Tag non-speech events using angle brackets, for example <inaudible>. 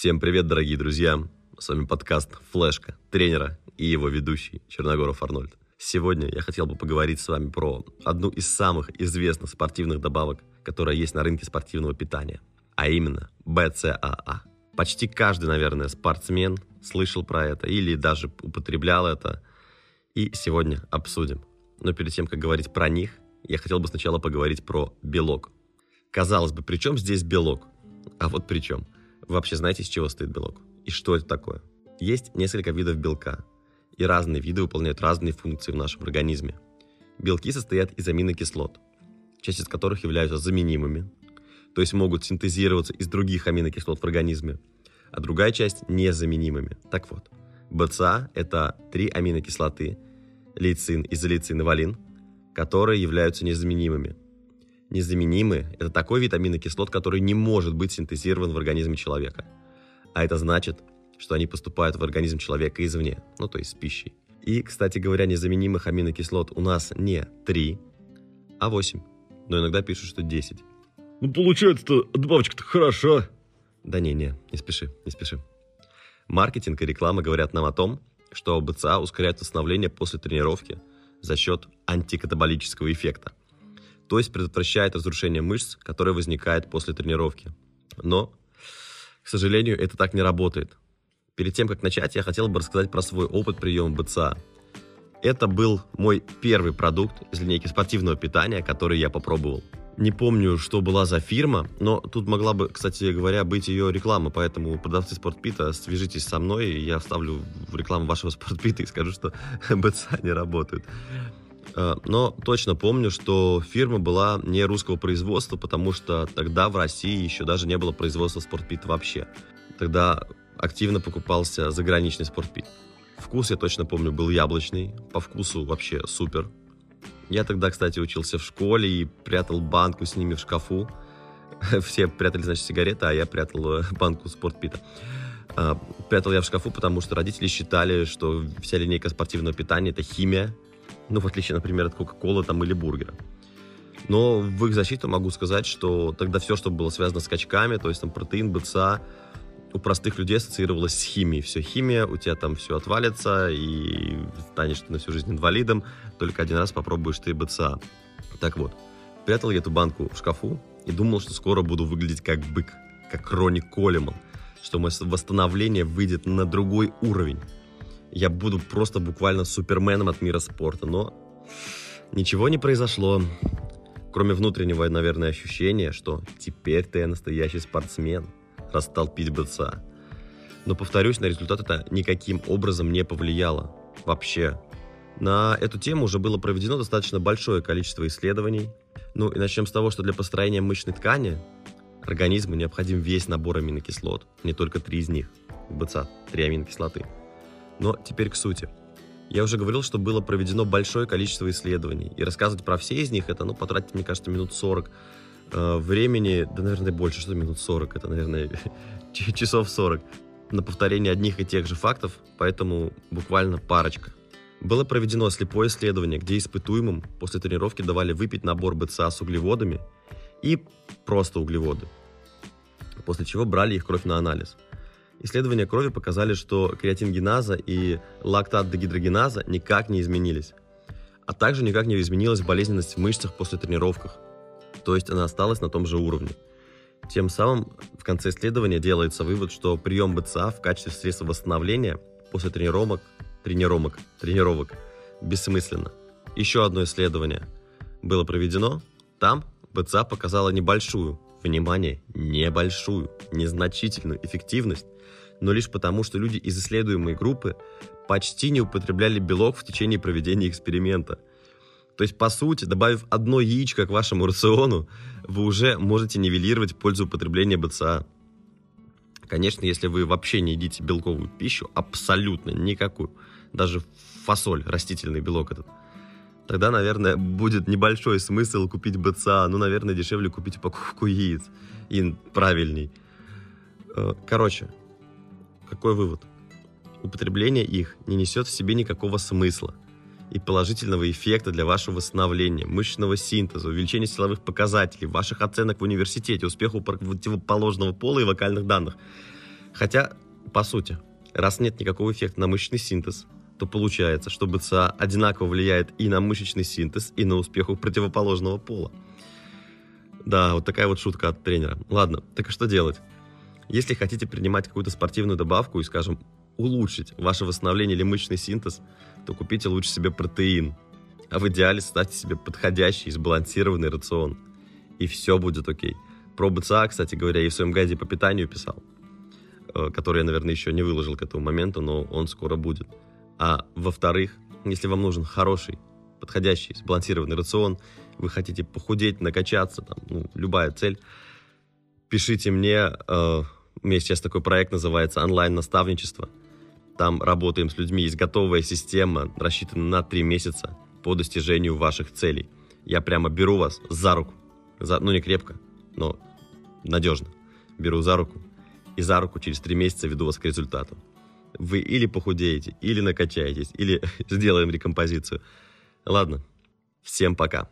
Всем привет, дорогие друзья! С вами подкаст «Флешка» тренера и его ведущий Черногоров Арнольд. Сегодня я хотел бы поговорить с вами про одну из самых известных спортивных добавок, которая есть на рынке спортивного питания, а именно БЦАА. Почти каждый, наверное, спортсмен слышал про это или даже употреблял это, и сегодня обсудим. Но перед тем, как говорить про них, я хотел бы сначала поговорить про белок. Казалось бы, при чем здесь белок? А вот при чем – вообще знаете, из чего стоит белок? И что это такое? Есть несколько видов белка, и разные виды выполняют разные функции в нашем организме. Белки состоят из аминокислот, часть из которых являются заменимыми, то есть могут синтезироваться из других аминокислот в организме, а другая часть незаменимыми. Так вот, БЦА – это три аминокислоты – лейцин, изолейцин и валин, которые являются незаменимыми – Незаменимые – это такой вид аминокислот, который не может быть синтезирован в организме человека. А это значит, что они поступают в организм человека извне, ну то есть с пищей. И, кстати говоря, незаменимых аминокислот у нас не 3, а 8. Но иногда пишут, что 10. Ну, получается-то добавочка-то хороша. Да не-не, не спеши, не спеши. Маркетинг и реклама говорят нам о том, что БЦА ускоряет восстановление после тренировки за счет антикатаболического эффекта то есть предотвращает разрушение мышц, которое возникает после тренировки. Но, к сожалению, это так не работает. Перед тем, как начать, я хотел бы рассказать про свой опыт приема БЦА. Это был мой первый продукт из линейки спортивного питания, который я попробовал. Не помню, что была за фирма, но тут могла бы, кстати говоря, быть ее реклама, поэтому продавцы спортпита, свяжитесь со мной, и я вставлю в рекламу вашего <laughs> спортпита и скажу, что <laughs> БЦА не работают. Э, но точно помню, что фирма была не русского производства, потому что тогда в России еще даже не было производства спортпит вообще. Тогда активно покупался заграничный спортпит. Вкус, я точно помню, был яблочный. По вкусу вообще супер. Я тогда, кстати, учился в школе и прятал банку с ними в шкафу. <laughs> Все прятали, значит, сигареты, а я прятал э, банку спортпита. Э, прятал я в шкафу, потому что родители считали, что вся линейка спортивного питания – это химия, ну, в отличие, например, от Кока-Колы там или бургера. Но в их защиту могу сказать, что тогда все, что было связано с качками, то есть там протеин, БЦА, у простых людей ассоциировалось с химией. Все химия, у тебя там все отвалится, и станешь ты на всю жизнь инвалидом, только один раз попробуешь ты БЦА. Так вот, прятал я эту банку в шкафу и думал, что скоро буду выглядеть как бык, как Ронни Колеман, что мое восстановление выйдет на другой уровень я буду просто буквально суперменом от мира спорта. Но ничего не произошло. Кроме внутреннего, наверное, ощущения, что теперь ты настоящий спортсмен, раз стал пить БЦА. Но, повторюсь, на результат это никаким образом не повлияло. Вообще. На эту тему уже было проведено достаточно большое количество исследований. Ну и начнем с того, что для построения мышечной ткани организму необходим весь набор аминокислот, не только три из них. БЦА, три аминокислоты – но теперь к сути. Я уже говорил, что было проведено большое количество исследований, и рассказывать про все из них, это, ну, потратить, мне кажется, минут 40 э, времени, да, наверное, больше, что минут 40, это, наверное, <laughs> часов 40 на повторение одних и тех же фактов, поэтому буквально парочка. Было проведено слепое исследование, где испытуемым после тренировки давали выпить набор БЦА с углеводами и просто углеводы, после чего брали их кровь на анализ – Исследования крови показали, что креатингеназа и лактат-дегидрогеназа никак не изменились. А также никак не изменилась болезненность в мышцах после тренировок. То есть она осталась на том же уровне. Тем самым в конце исследования делается вывод, что прием БЦА в качестве средства восстановления после тренировок, тренировок, тренировок бессмысленно. Еще одно исследование было проведено. Там БЦА показала небольшую, внимание, небольшую, незначительную эффективность но лишь потому, что люди из исследуемой группы почти не употребляли белок в течение проведения эксперимента. То есть, по сути, добавив одно яичко к вашему рациону, вы уже можете нивелировать пользу употребления БЦА. Конечно, если вы вообще не едите белковую пищу, абсолютно никакую, даже фасоль, растительный белок этот, тогда, наверное, будет небольшой смысл купить БЦА, ну, наверное, дешевле купить упаковку яиц, и правильней. Э, короче, какой вывод? Употребление их не несет в себе никакого смысла и положительного эффекта для вашего восстановления, мышечного синтеза, увеличения силовых показателей, ваших оценок в университете, успеху противоположного пола и вокальных данных. Хотя, по сути, раз нет никакого эффекта на мышечный синтез, то получается, что БЦА одинаково влияет и на мышечный синтез, и на успех у противоположного пола. Да, вот такая вот шутка от тренера. Ладно, так и что делать? Если хотите принимать какую-то спортивную добавку и, скажем, улучшить ваше восстановление или мышечный синтез, то купите лучше себе протеин. А в идеале ставьте себе подходящий, сбалансированный рацион. И все будет окей. Про БЦА, кстати говоря, и в своем гайде по питанию писал, э, который я, наверное, еще не выложил к этому моменту, но он скоро будет. А во-вторых, если вам нужен хороший, подходящий, сбалансированный рацион, вы хотите похудеть, накачаться, там, ну, любая цель, пишите мне. Э, у меня сейчас такой проект называется «Онлайн-наставничество». Там работаем с людьми, есть готовая система, рассчитана на три месяца по достижению ваших целей. Я прямо беру вас за руку, за, ну не крепко, но надежно. Беру за руку и за руку через три месяца веду вас к результату. Вы или похудеете, или накачаетесь, или <laughs> сделаем рекомпозицию. Ладно, всем пока.